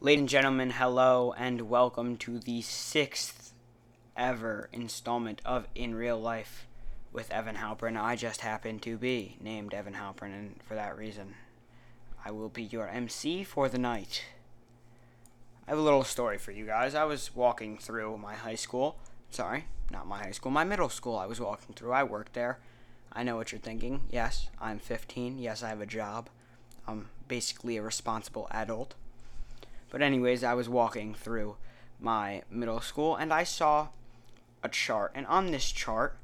Ladies and gentlemen, hello and welcome to the sixth ever installment of In Real Life with Evan Halpern. I just happen to be named Evan Halpern, and for that reason, I will be your MC for the night. I have a little story for you guys. I was walking through my high school. Sorry, not my high school, my middle school. I was walking through. I worked there. I know what you're thinking. Yes, I'm 15. Yes, I have a job. I'm basically a responsible adult. But, anyways, I was walking through my middle school and I saw a chart. And on this chart,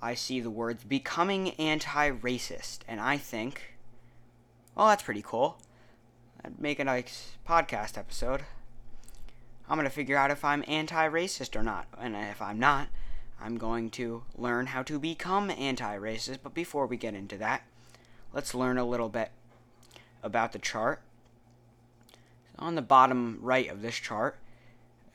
I see the words becoming anti racist. And I think, well, that's pretty cool. I'd make a nice podcast episode. I'm going to figure out if I'm anti racist or not. And if I'm not, I'm going to learn how to become anti racist. But before we get into that, let's learn a little bit about the chart. On the bottom right of this chart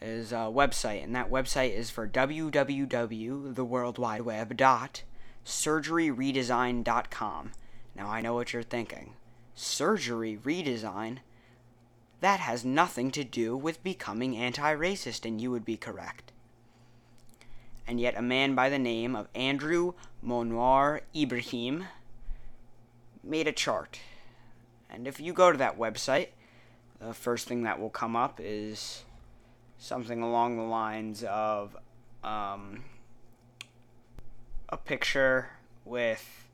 is a website, and that website is for www.theworldwideweb.surgeryredesign.com. Now I know what you're thinking. Surgery redesign? That has nothing to do with becoming anti racist, and you would be correct. And yet, a man by the name of Andrew Mounir Ibrahim made a chart. And if you go to that website, the first thing that will come up is something along the lines of um, a picture with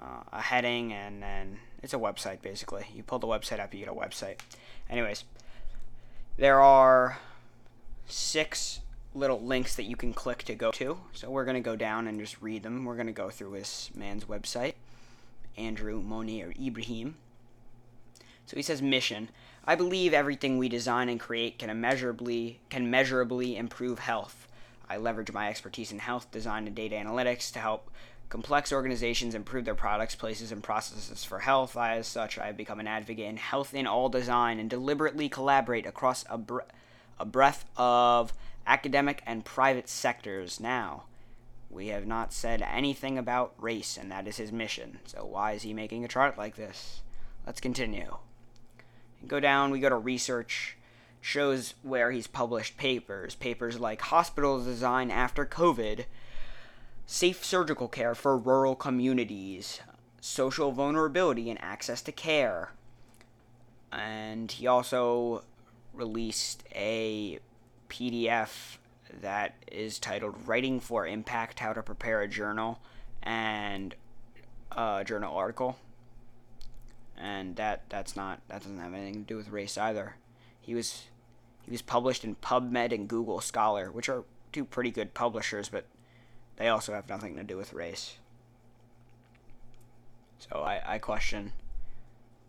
uh, a heading, and then it's a website basically. You pull the website up, you get a website. Anyways, there are six little links that you can click to go to. So we're going to go down and just read them. We're going to go through this man's website, Andrew Mounir Ibrahim. So he says mission. I believe everything we design and create can immeasurably can measurably improve health. I leverage my expertise in health design and data analytics to help complex organizations improve their products, places, and processes for health. I, as such, I have become an advocate in health in all design and deliberately collaborate across a, a breadth of academic and private sectors. Now, we have not said anything about race, and that is his mission. So, why is he making a chart like this? Let's continue. Go down, we go to research, shows where he's published papers. Papers like Hospital Design After COVID, Safe Surgical Care for Rural Communities, Social Vulnerability and Access to Care. And he also released a PDF that is titled Writing for Impact How to Prepare a Journal and a journal article and that that's not that doesn't have anything to do with race either. He was he was published in PubMed and Google Scholar, which are two pretty good publishers, but they also have nothing to do with race. So I, I question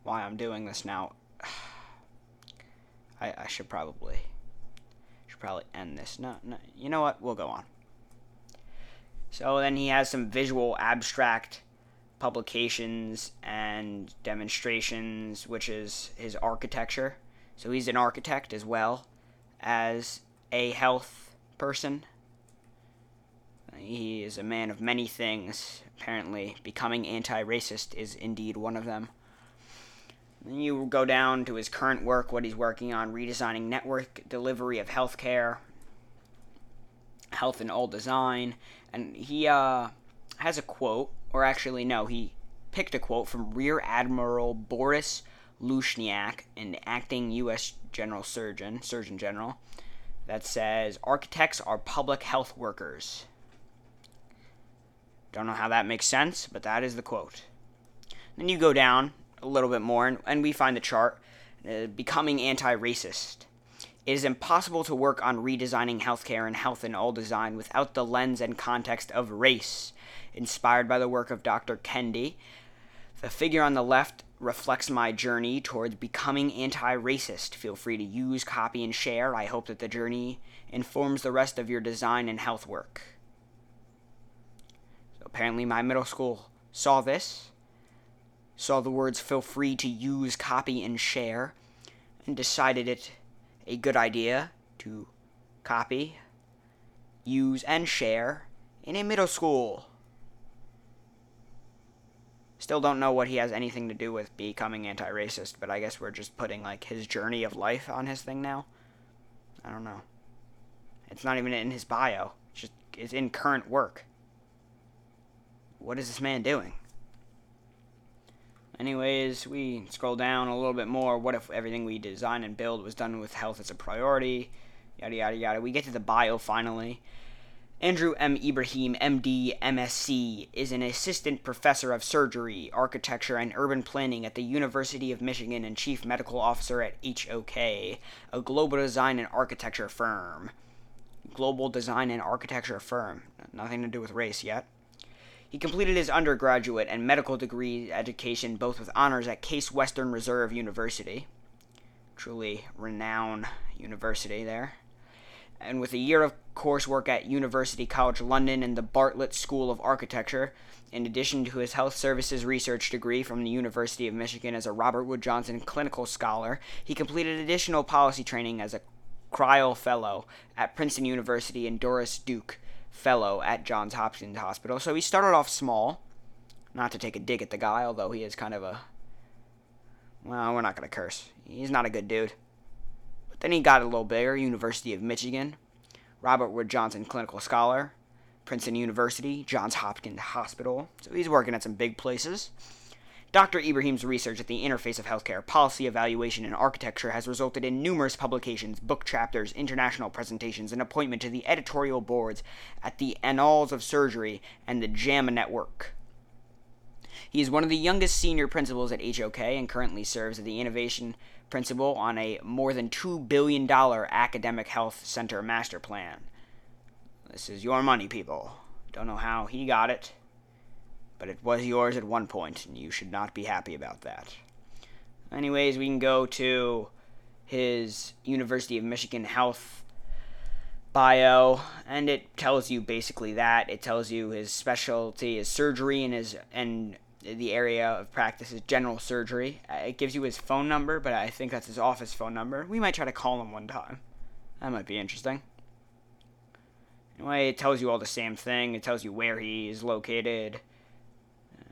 why I'm doing this now. I, I should probably should probably end this. No, no, you know what? We'll go on. So then he has some visual abstract publications and demonstrations, which is his architecture. So he's an architect as well as a health person. He is a man of many things. Apparently, becoming anti racist is indeed one of them. Then you go down to his current work, what he's working on redesigning network delivery of healthcare, health and all design. And he uh, has a quote or actually, no, he picked a quote from Rear Admiral Boris Lushniak, an acting U.S. General Surgeon, Surgeon General, that says architects are public health workers. Don't know how that makes sense, but that is the quote. Then you go down a little bit more, and, and we find the chart uh, becoming anti racist. It is impossible to work on redesigning healthcare and health in all design without the lens and context of race inspired by the work of Dr. Kendi. The figure on the left reflects my journey towards becoming anti racist. Feel free to use, copy, and share. I hope that the journey informs the rest of your design and health work. So apparently, my middle school saw this, saw the words feel free to use, copy, and share, and decided it a good idea to copy, use, and share in a middle school. Still don't know what he has anything to do with becoming anti racist, but I guess we're just putting like his journey of life on his thing now. I don't know. It's not even in his bio. It's just it's in current work. What is this man doing? Anyways, we scroll down a little bit more. What if everything we design and build was done with health as a priority? Yada yada yada. We get to the bio finally. Andrew M. Ibrahim, MD, MSc, is an assistant professor of surgery, architecture, and urban planning at the University of Michigan and chief medical officer at HOK, a global design and architecture firm. Global design and architecture firm. Nothing to do with race yet. He completed his undergraduate and medical degree education both with honors at Case Western Reserve University. Truly renowned university there and with a year of coursework at University College London and the Bartlett School of Architecture, in addition to his health services research degree from the University of Michigan as a Robert Wood Johnson clinical scholar, he completed additional policy training as a Crile Fellow at Princeton University and Doris Duke Fellow at Johns Hopkins Hospital. So he started off small, not to take a dig at the guy, although he is kind of a. Well, we're not going to curse. He's not a good dude. Then he got a little bigger, University of Michigan, Robert Wood Johnson Clinical Scholar, Princeton University, Johns Hopkins Hospital. So he's working at some big places. Dr. Ibrahim's research at the interface of healthcare, policy evaluation, and architecture has resulted in numerous publications, book chapters, international presentations, and appointment to the editorial boards at the Annals of Surgery and the JAMA Network. He is one of the youngest senior principals at HOK and currently serves as the Innovation principal on a more than $2 billion academic health center master plan. This is your money, people. Don't know how he got it, but it was yours at one point, and you should not be happy about that. Anyways, we can go to his University of Michigan Health bio, and it tells you basically that. It tells you his specialty is surgery and his and the area of practice is general surgery. Uh, it gives you his phone number, but I think that's his office phone number. We might try to call him one time. That might be interesting. Anyway, it tells you all the same thing. It tells you where he is located.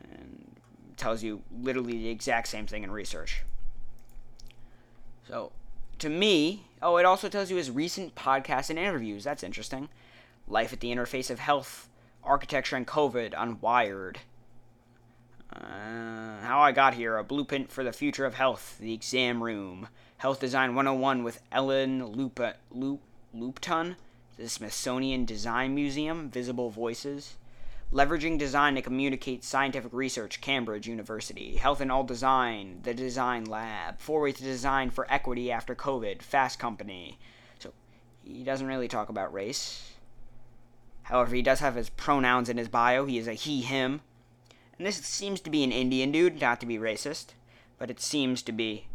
And tells you literally the exact same thing in research. So, to me, oh, it also tells you his recent podcasts and interviews. That's interesting. Life at the Interface of Health, Architecture and COVID on Wired. Uh, how I Got Here, A Blueprint for the Future of Health, The Exam Room, Health Design 101 with Ellen Lupa, Loop, Lupton, the Smithsonian Design Museum, Visible Voices, Leveraging Design to Communicate Scientific Research, Cambridge University, Health in All Design, The Design Lab, Four Ways to Design for Equity After COVID, Fast Company. So he doesn't really talk about race. However, he does have his pronouns in his bio. He is a he, him. And this seems to be an Indian dude, not to be racist, but it seems to be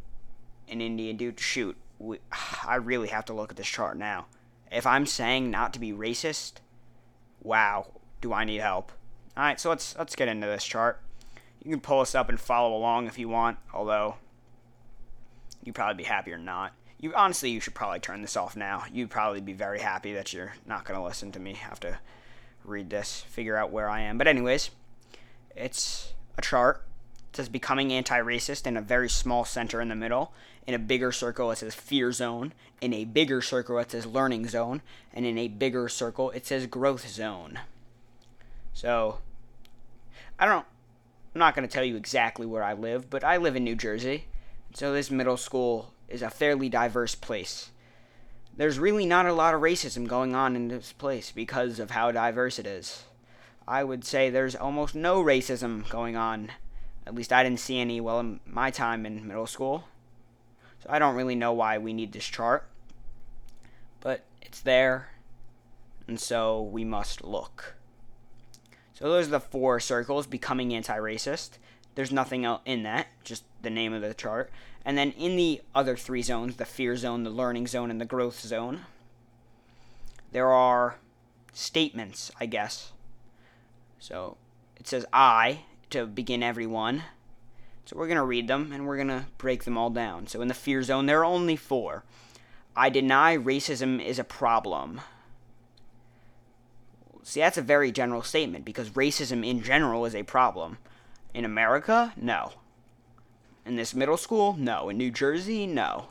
an Indian dude. Shoot, we, I really have to look at this chart now. If I'm saying not to be racist, wow, do I need help? All right, so let's let's get into this chart. You can pull this up and follow along if you want, although you'd probably be happier not. You honestly, you should probably turn this off now. You'd probably be very happy that you're not going to listen to me have to read this, figure out where I am. But anyways, it's a chart. It says becoming anti racist in a very small center in the middle. In a bigger circle, it says fear zone. In a bigger circle, it says learning zone. And in a bigger circle, it says growth zone. So, I don't, I'm not going to tell you exactly where I live, but I live in New Jersey. So, this middle school is a fairly diverse place. There's really not a lot of racism going on in this place because of how diverse it is. I would say there's almost no racism going on. At least I didn't see any well in my time in middle school. So I don't really know why we need this chart. But it's there, and so we must look. So those are the four circles becoming anti racist. There's nothing else in that, just the name of the chart. And then in the other three zones the fear zone, the learning zone, and the growth zone there are statements, I guess, so it says I to begin every one. So we're going to read them and we're going to break them all down. So in the fear zone, there are only four. I deny racism is a problem. See, that's a very general statement because racism in general is a problem. In America, no. In this middle school, no. In New Jersey, no.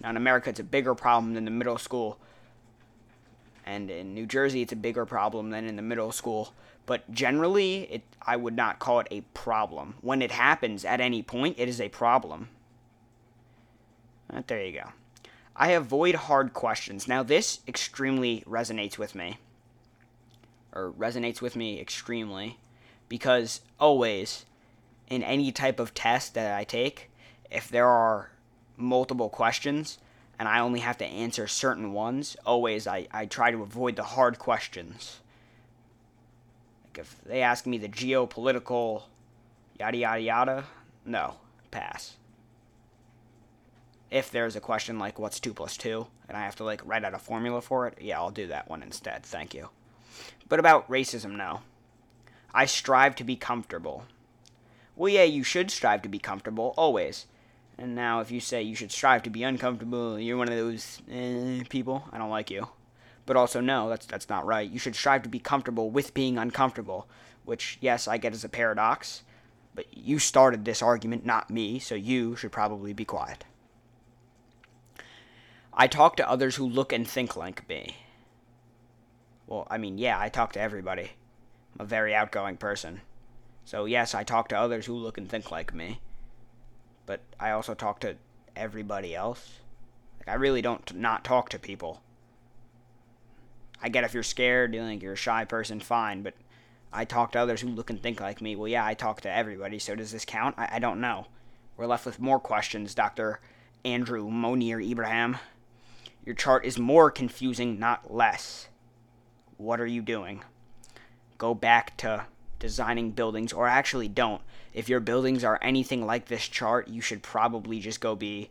Now, in America, it's a bigger problem than the middle school. And in New Jersey, it's a bigger problem than in the middle school. But generally, it, I would not call it a problem. When it happens at any point, it is a problem. But uh, there you go. I avoid hard questions. Now, this extremely resonates with me. Or resonates with me extremely. Because always, in any type of test that I take, if there are multiple questions and I only have to answer certain ones, always I, I try to avoid the hard questions. Like if they ask me the geopolitical yada yada yada, no, pass if there's a question like what's 2 plus 2 and I have to like write out a formula for it, yeah, I'll do that one instead. Thank you. But about racism, no. I strive to be comfortable. Well, yeah, you should strive to be comfortable, always. And now, if you say you should strive to be uncomfortable, you're one of those eh, people. I don't like you. But also, no, that's that's not right. You should strive to be comfortable with being uncomfortable, which, yes, I get as a paradox. But you started this argument, not me, so you should probably be quiet. I talk to others who look and think like me. Well, I mean, yeah, I talk to everybody. I'm a very outgoing person. So, yes, I talk to others who look and think like me. But I also talk to everybody else. Like, I really don't not talk to people. I get if you're scared, you think you're a shy person, fine, but I talk to others who look and think like me. Well, yeah, I talk to everybody, so does this count? I, I don't know. We're left with more questions, Dr. Andrew Mounir Ibrahim. Your chart is more confusing, not less. What are you doing? Go back to designing buildings, or actually don't. If your buildings are anything like this chart, you should probably just go be,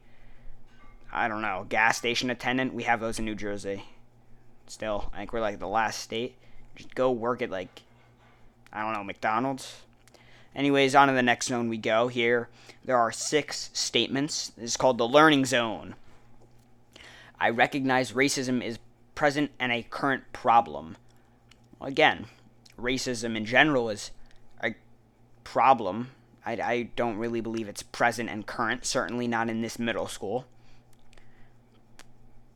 I don't know, gas station attendant. We have those in New Jersey. Still, I think we're like the last state. Just go work at like, I don't know, McDonald's. Anyways, on to the next zone we go. Here, there are six statements. This is called the learning zone. I recognize racism is present and a current problem. Again, racism in general is a problem. I, I don't really believe it's present and current, certainly not in this middle school.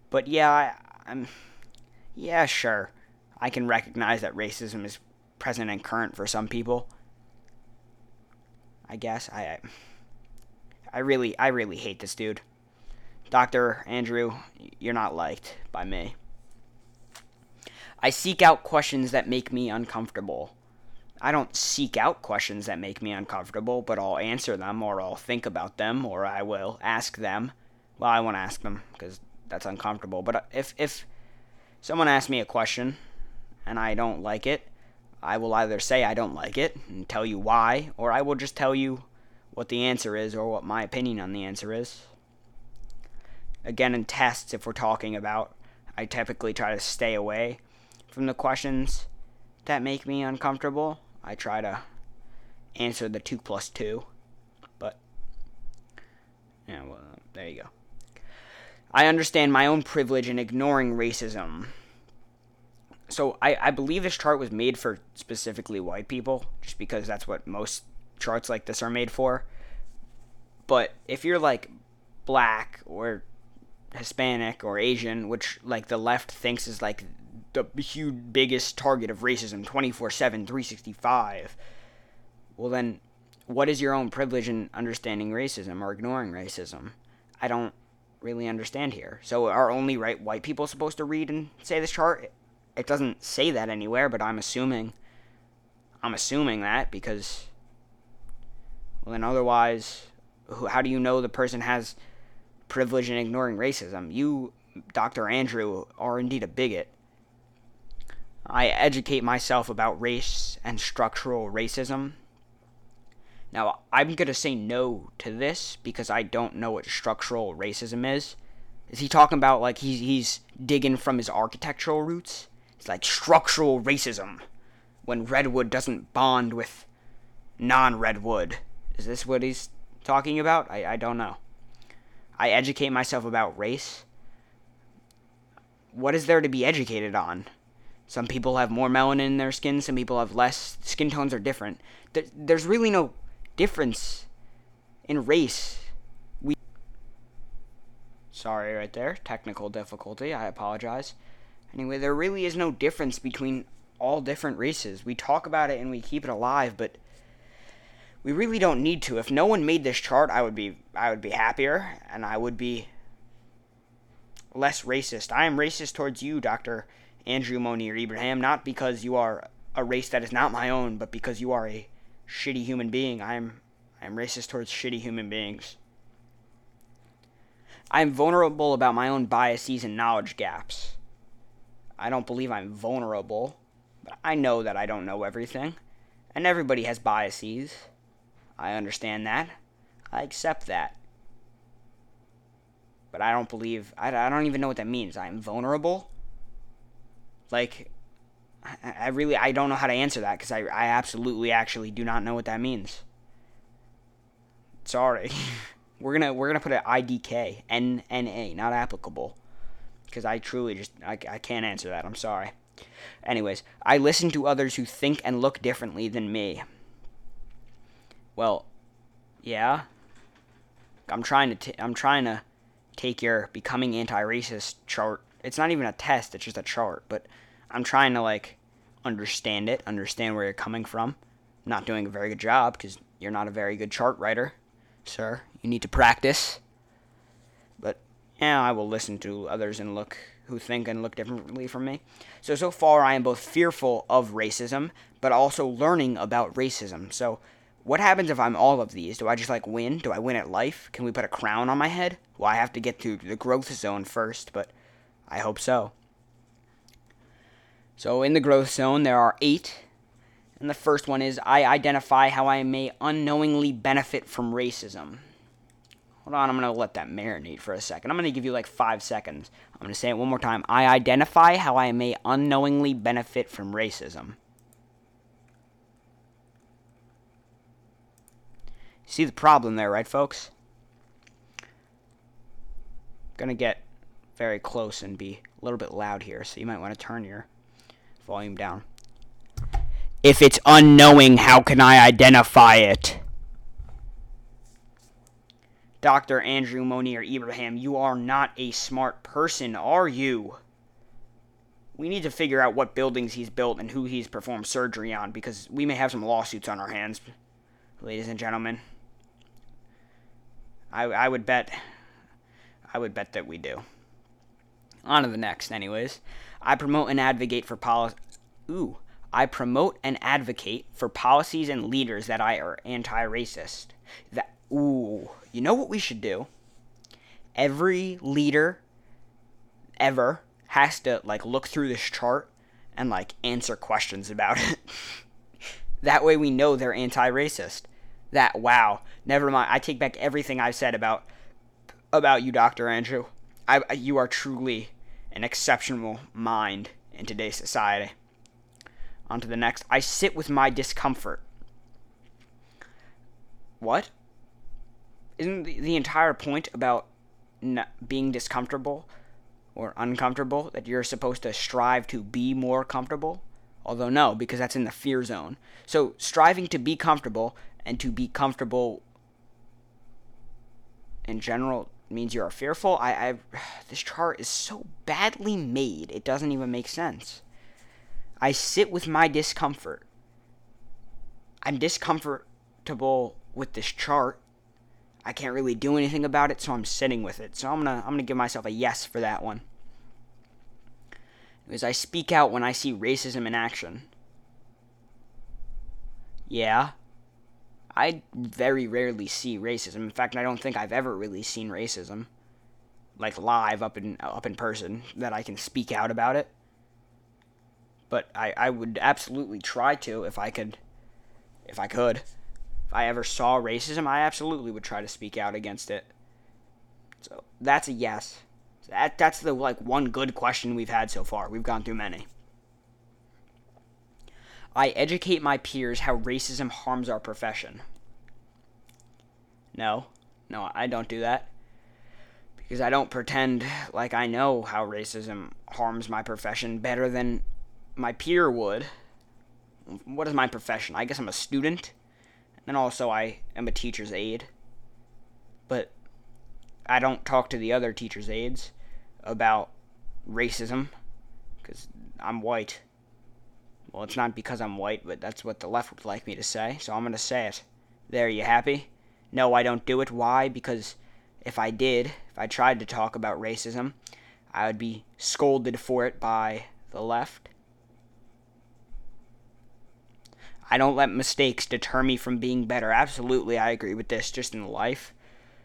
But yeah, I, I'm. Yeah, sure. I can recognize that racism is present and current for some people. I guess I, I really I really hate this dude. Dr. Andrew, you're not liked by me. I seek out questions that make me uncomfortable. I don't seek out questions that make me uncomfortable, but I'll answer them or I'll think about them or I will ask them. Well, I won't ask them because that's uncomfortable. But if if someone asks me a question and I don't like it, I will either say I don't like it and tell you why, or I will just tell you what the answer is or what my opinion on the answer is. Again, in tests, if we're talking about, I typically try to stay away from the questions that make me uncomfortable. I try to answer the 2 plus 2. But, yeah, well, there you go. I understand my own privilege in ignoring racism. So I, I believe this chart was made for specifically white people, just because that's what most charts like this are made for. But if you're like black or Hispanic or Asian, which like the left thinks is like the huge biggest target of racism 24/7 365 well then what is your own privilege in understanding racism or ignoring racism i don't really understand here so are only right white people supposed to read and say this chart it doesn't say that anywhere but i'm assuming i'm assuming that because well then otherwise how do you know the person has privilege in ignoring racism. You, Dr. Andrew, are indeed a bigot. I educate myself about race and structural racism. Now, I'm going to say no to this because I don't know what structural racism is. Is he talking about like he's, he's digging from his architectural roots? It's like structural racism when redwood doesn't bond with non redwood. Is this what he's talking about? I, I don't know. I educate myself about race. What is there to be educated on? Some people have more melanin in their skin, some people have less. Skin tones are different. There's really no difference in race. We Sorry right there, technical difficulty. I apologize. Anyway, there really is no difference between all different races. We talk about it and we keep it alive, but we really don't need to. If no one made this chart, I would be I would be happier and I would be less racist. I am racist towards you, Dr. Andrew Mounir Ibrahim, not because you are a race that is not my own, but because you are a shitty human being. I am I am racist towards shitty human beings. I am vulnerable about my own biases and knowledge gaps. I don't believe I'm vulnerable, but I know that I don't know everything. And everybody has biases. I understand that. I accept that. But I don't believe, I, I don't even know what that means. I'm vulnerable? Like, I, I really, I don't know how to answer that because I, I absolutely actually do not know what that means. Sorry. we're gonna we're gonna put an IDK N N A not applicable because I truly just I, I can't answer that. I'm sorry. Anyways, I listen to others who think and look differently than me. Well, yeah. I'm trying to t- I'm trying to take your becoming anti-racist chart. It's not even a test, it's just a chart, but I'm trying to like understand it, understand where you're coming from. I'm not doing a very good job cuz you're not a very good chart writer, sir. You need to practice. But yeah, I will listen to others and look who think and look differently from me. So so far I am both fearful of racism but also learning about racism. So what happens if I'm all of these? Do I just like win? Do I win at life? Can we put a crown on my head? Well, I have to get to the growth zone first, but I hope so. So in the growth zone, there are eight. And the first one is I identify how I may unknowingly benefit from racism. Hold on, I'm going to let that marinate for a second. I'm going to give you like five seconds. I'm going to say it one more time. I identify how I may unknowingly benefit from racism. See the problem there, right, folks? Gonna get very close and be a little bit loud here, so you might want to turn your volume down. If it's unknowing, how can I identify it? Dr. Andrew Mounir Ibrahim, you are not a smart person, are you? We need to figure out what buildings he's built and who he's performed surgery on because we may have some lawsuits on our hands, ladies and gentlemen. I, I would bet I would bet that we do. On to the next, anyways. I promote and advocate for policy. Ooh, I promote and advocate for policies and leaders that I are anti-racist. That ooh, you know what we should do? Every leader ever has to like look through this chart and like answer questions about it. that way we know they're anti-racist that wow never mind i take back everything i've said about about you dr andrew I, you are truly an exceptional mind in today's society. On to the next. I sit with my discomfort. What? Isn't the, entire point about being discomfortable or uncomfortable that you're supposed to strive to be more comfortable? Although no because that's in the fear zone. So striving to be comfortable and to be comfortable in general means you are fearful. I, I this chart is so badly made it doesn't even make sense. I sit with my discomfort. I'm discomfortable with this chart. I can't really do anything about it, so I'm sitting with it. So I'm gonna I'm gonna give myself a yes for that one. Because I speak out when I see racism in action. Yeah, I very rarely see racism. In fact, I don't think I've ever really seen racism, like live up in up in person, that I can speak out about it. But I, I would absolutely try to if I could, if I could. If I ever saw racism, I absolutely would try to speak out against it. So that's a yes. That that's the like one good question we've had so far. We've gone through many. I educate my peers how racism harms our profession. No, no, I don't do that. Because I don't pretend like I know how racism harms my profession better than my peer would. What is my profession? I guess I'm a student, And also, I am a teacher's aide. But I don't talk to the other teacher's aides about racism because I'm white. Well, it's not because I'm white, but that's what the left would like me to say, so I'm going to say it. There, you happy? No, I don't do it. Why? Because if I did, if I tried to talk about racism, I would be scolded for it by the left. I don't let mistakes deter me from being better. Absolutely, I agree with this just in life.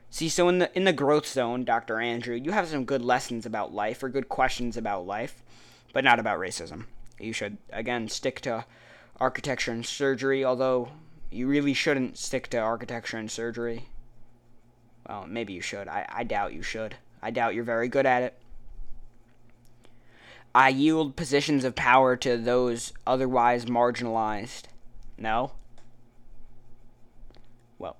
See, so in the in the growth zone, Dr. Andrew, you have some good lessons about life or good questions about life, but not about racism. You should again stick to architecture and surgery, although you really shouldn't stick to architecture and surgery. Well, maybe you should. I, I doubt you should. I doubt you're very good at it. I yield positions of power to those otherwise marginalized. No? Well,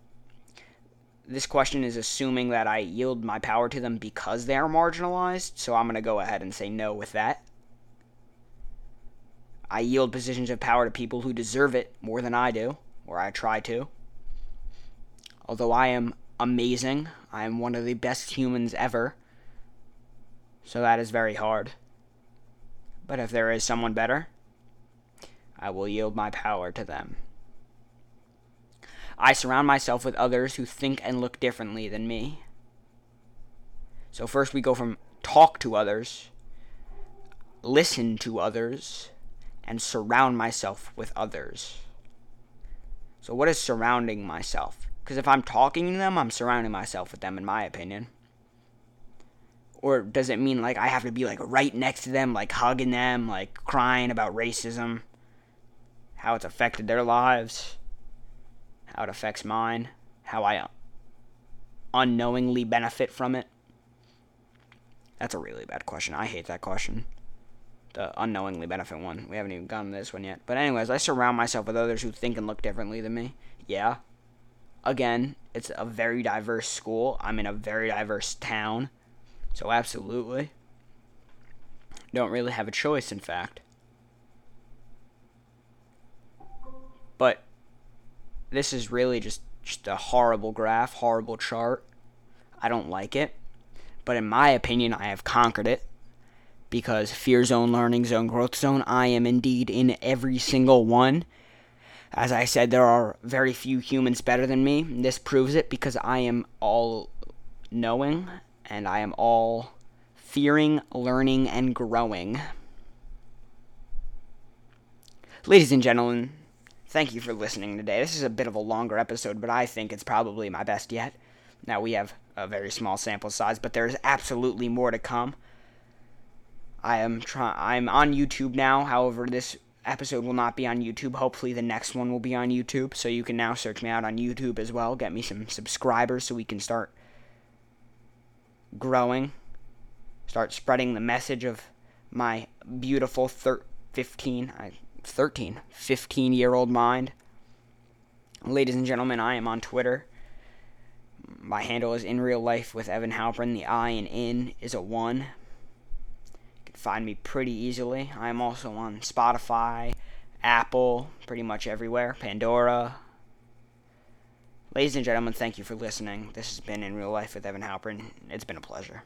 this question is assuming that I yield my power to them because they are marginalized, so I'm going to go ahead and say no with that. I yield positions of power to people who deserve it more than I do, or I try to. Although I am amazing, I am one of the best humans ever, so that is very hard. But if there is someone better, I will yield my power to them. I surround myself with others who think and look differently than me. So, first we go from talk to others, listen to others, and surround myself with others. So, what is surrounding myself? Because if I'm talking to them, I'm surrounding myself with them, in my opinion. Or does it mean like I have to be like right next to them, like hugging them, like crying about racism? how it's affected their lives, how it affects mine, how I unknowingly benefit from it? That's a really bad question. I hate that question. The unknowingly benefit one. We haven't even gotten to this one yet. But, anyways, I surround myself with others who think and look differently than me. Yeah. Again, it's a very diverse school. I'm in a very diverse town. So, absolutely. Don't really have a choice, in fact. But this is really just, just a horrible graph, horrible chart. I don't like it. But in my opinion, I have conquered it. Because fear zone, learning zone, growth zone, I am indeed in every single one. As I said, there are very few humans better than me. This proves it because I am all knowing and I am all fearing, learning, and growing. Ladies and gentlemen, thank you for listening today. This is a bit of a longer episode, but I think it's probably my best yet. Now, we have a very small sample size, but there's absolutely more to come. I am trying. I'm on YouTube now. However, this episode will not be on YouTube. Hopefully, the next one will be on YouTube. So you can now search me out on YouTube as well. Get me some subscribers so we can start growing. Start spreading the message of my beautiful thir- 15. I 13, 15 year old mind. Ladies and gentlemen, I am on Twitter. My handle is in real life with Evan Halpern. The I in in is a 1. Find me pretty easily. I am also on Spotify, Apple, pretty much everywhere, Pandora. Ladies and gentlemen, thank you for listening. This has been In Real Life with Evan Halpern. It's been a pleasure.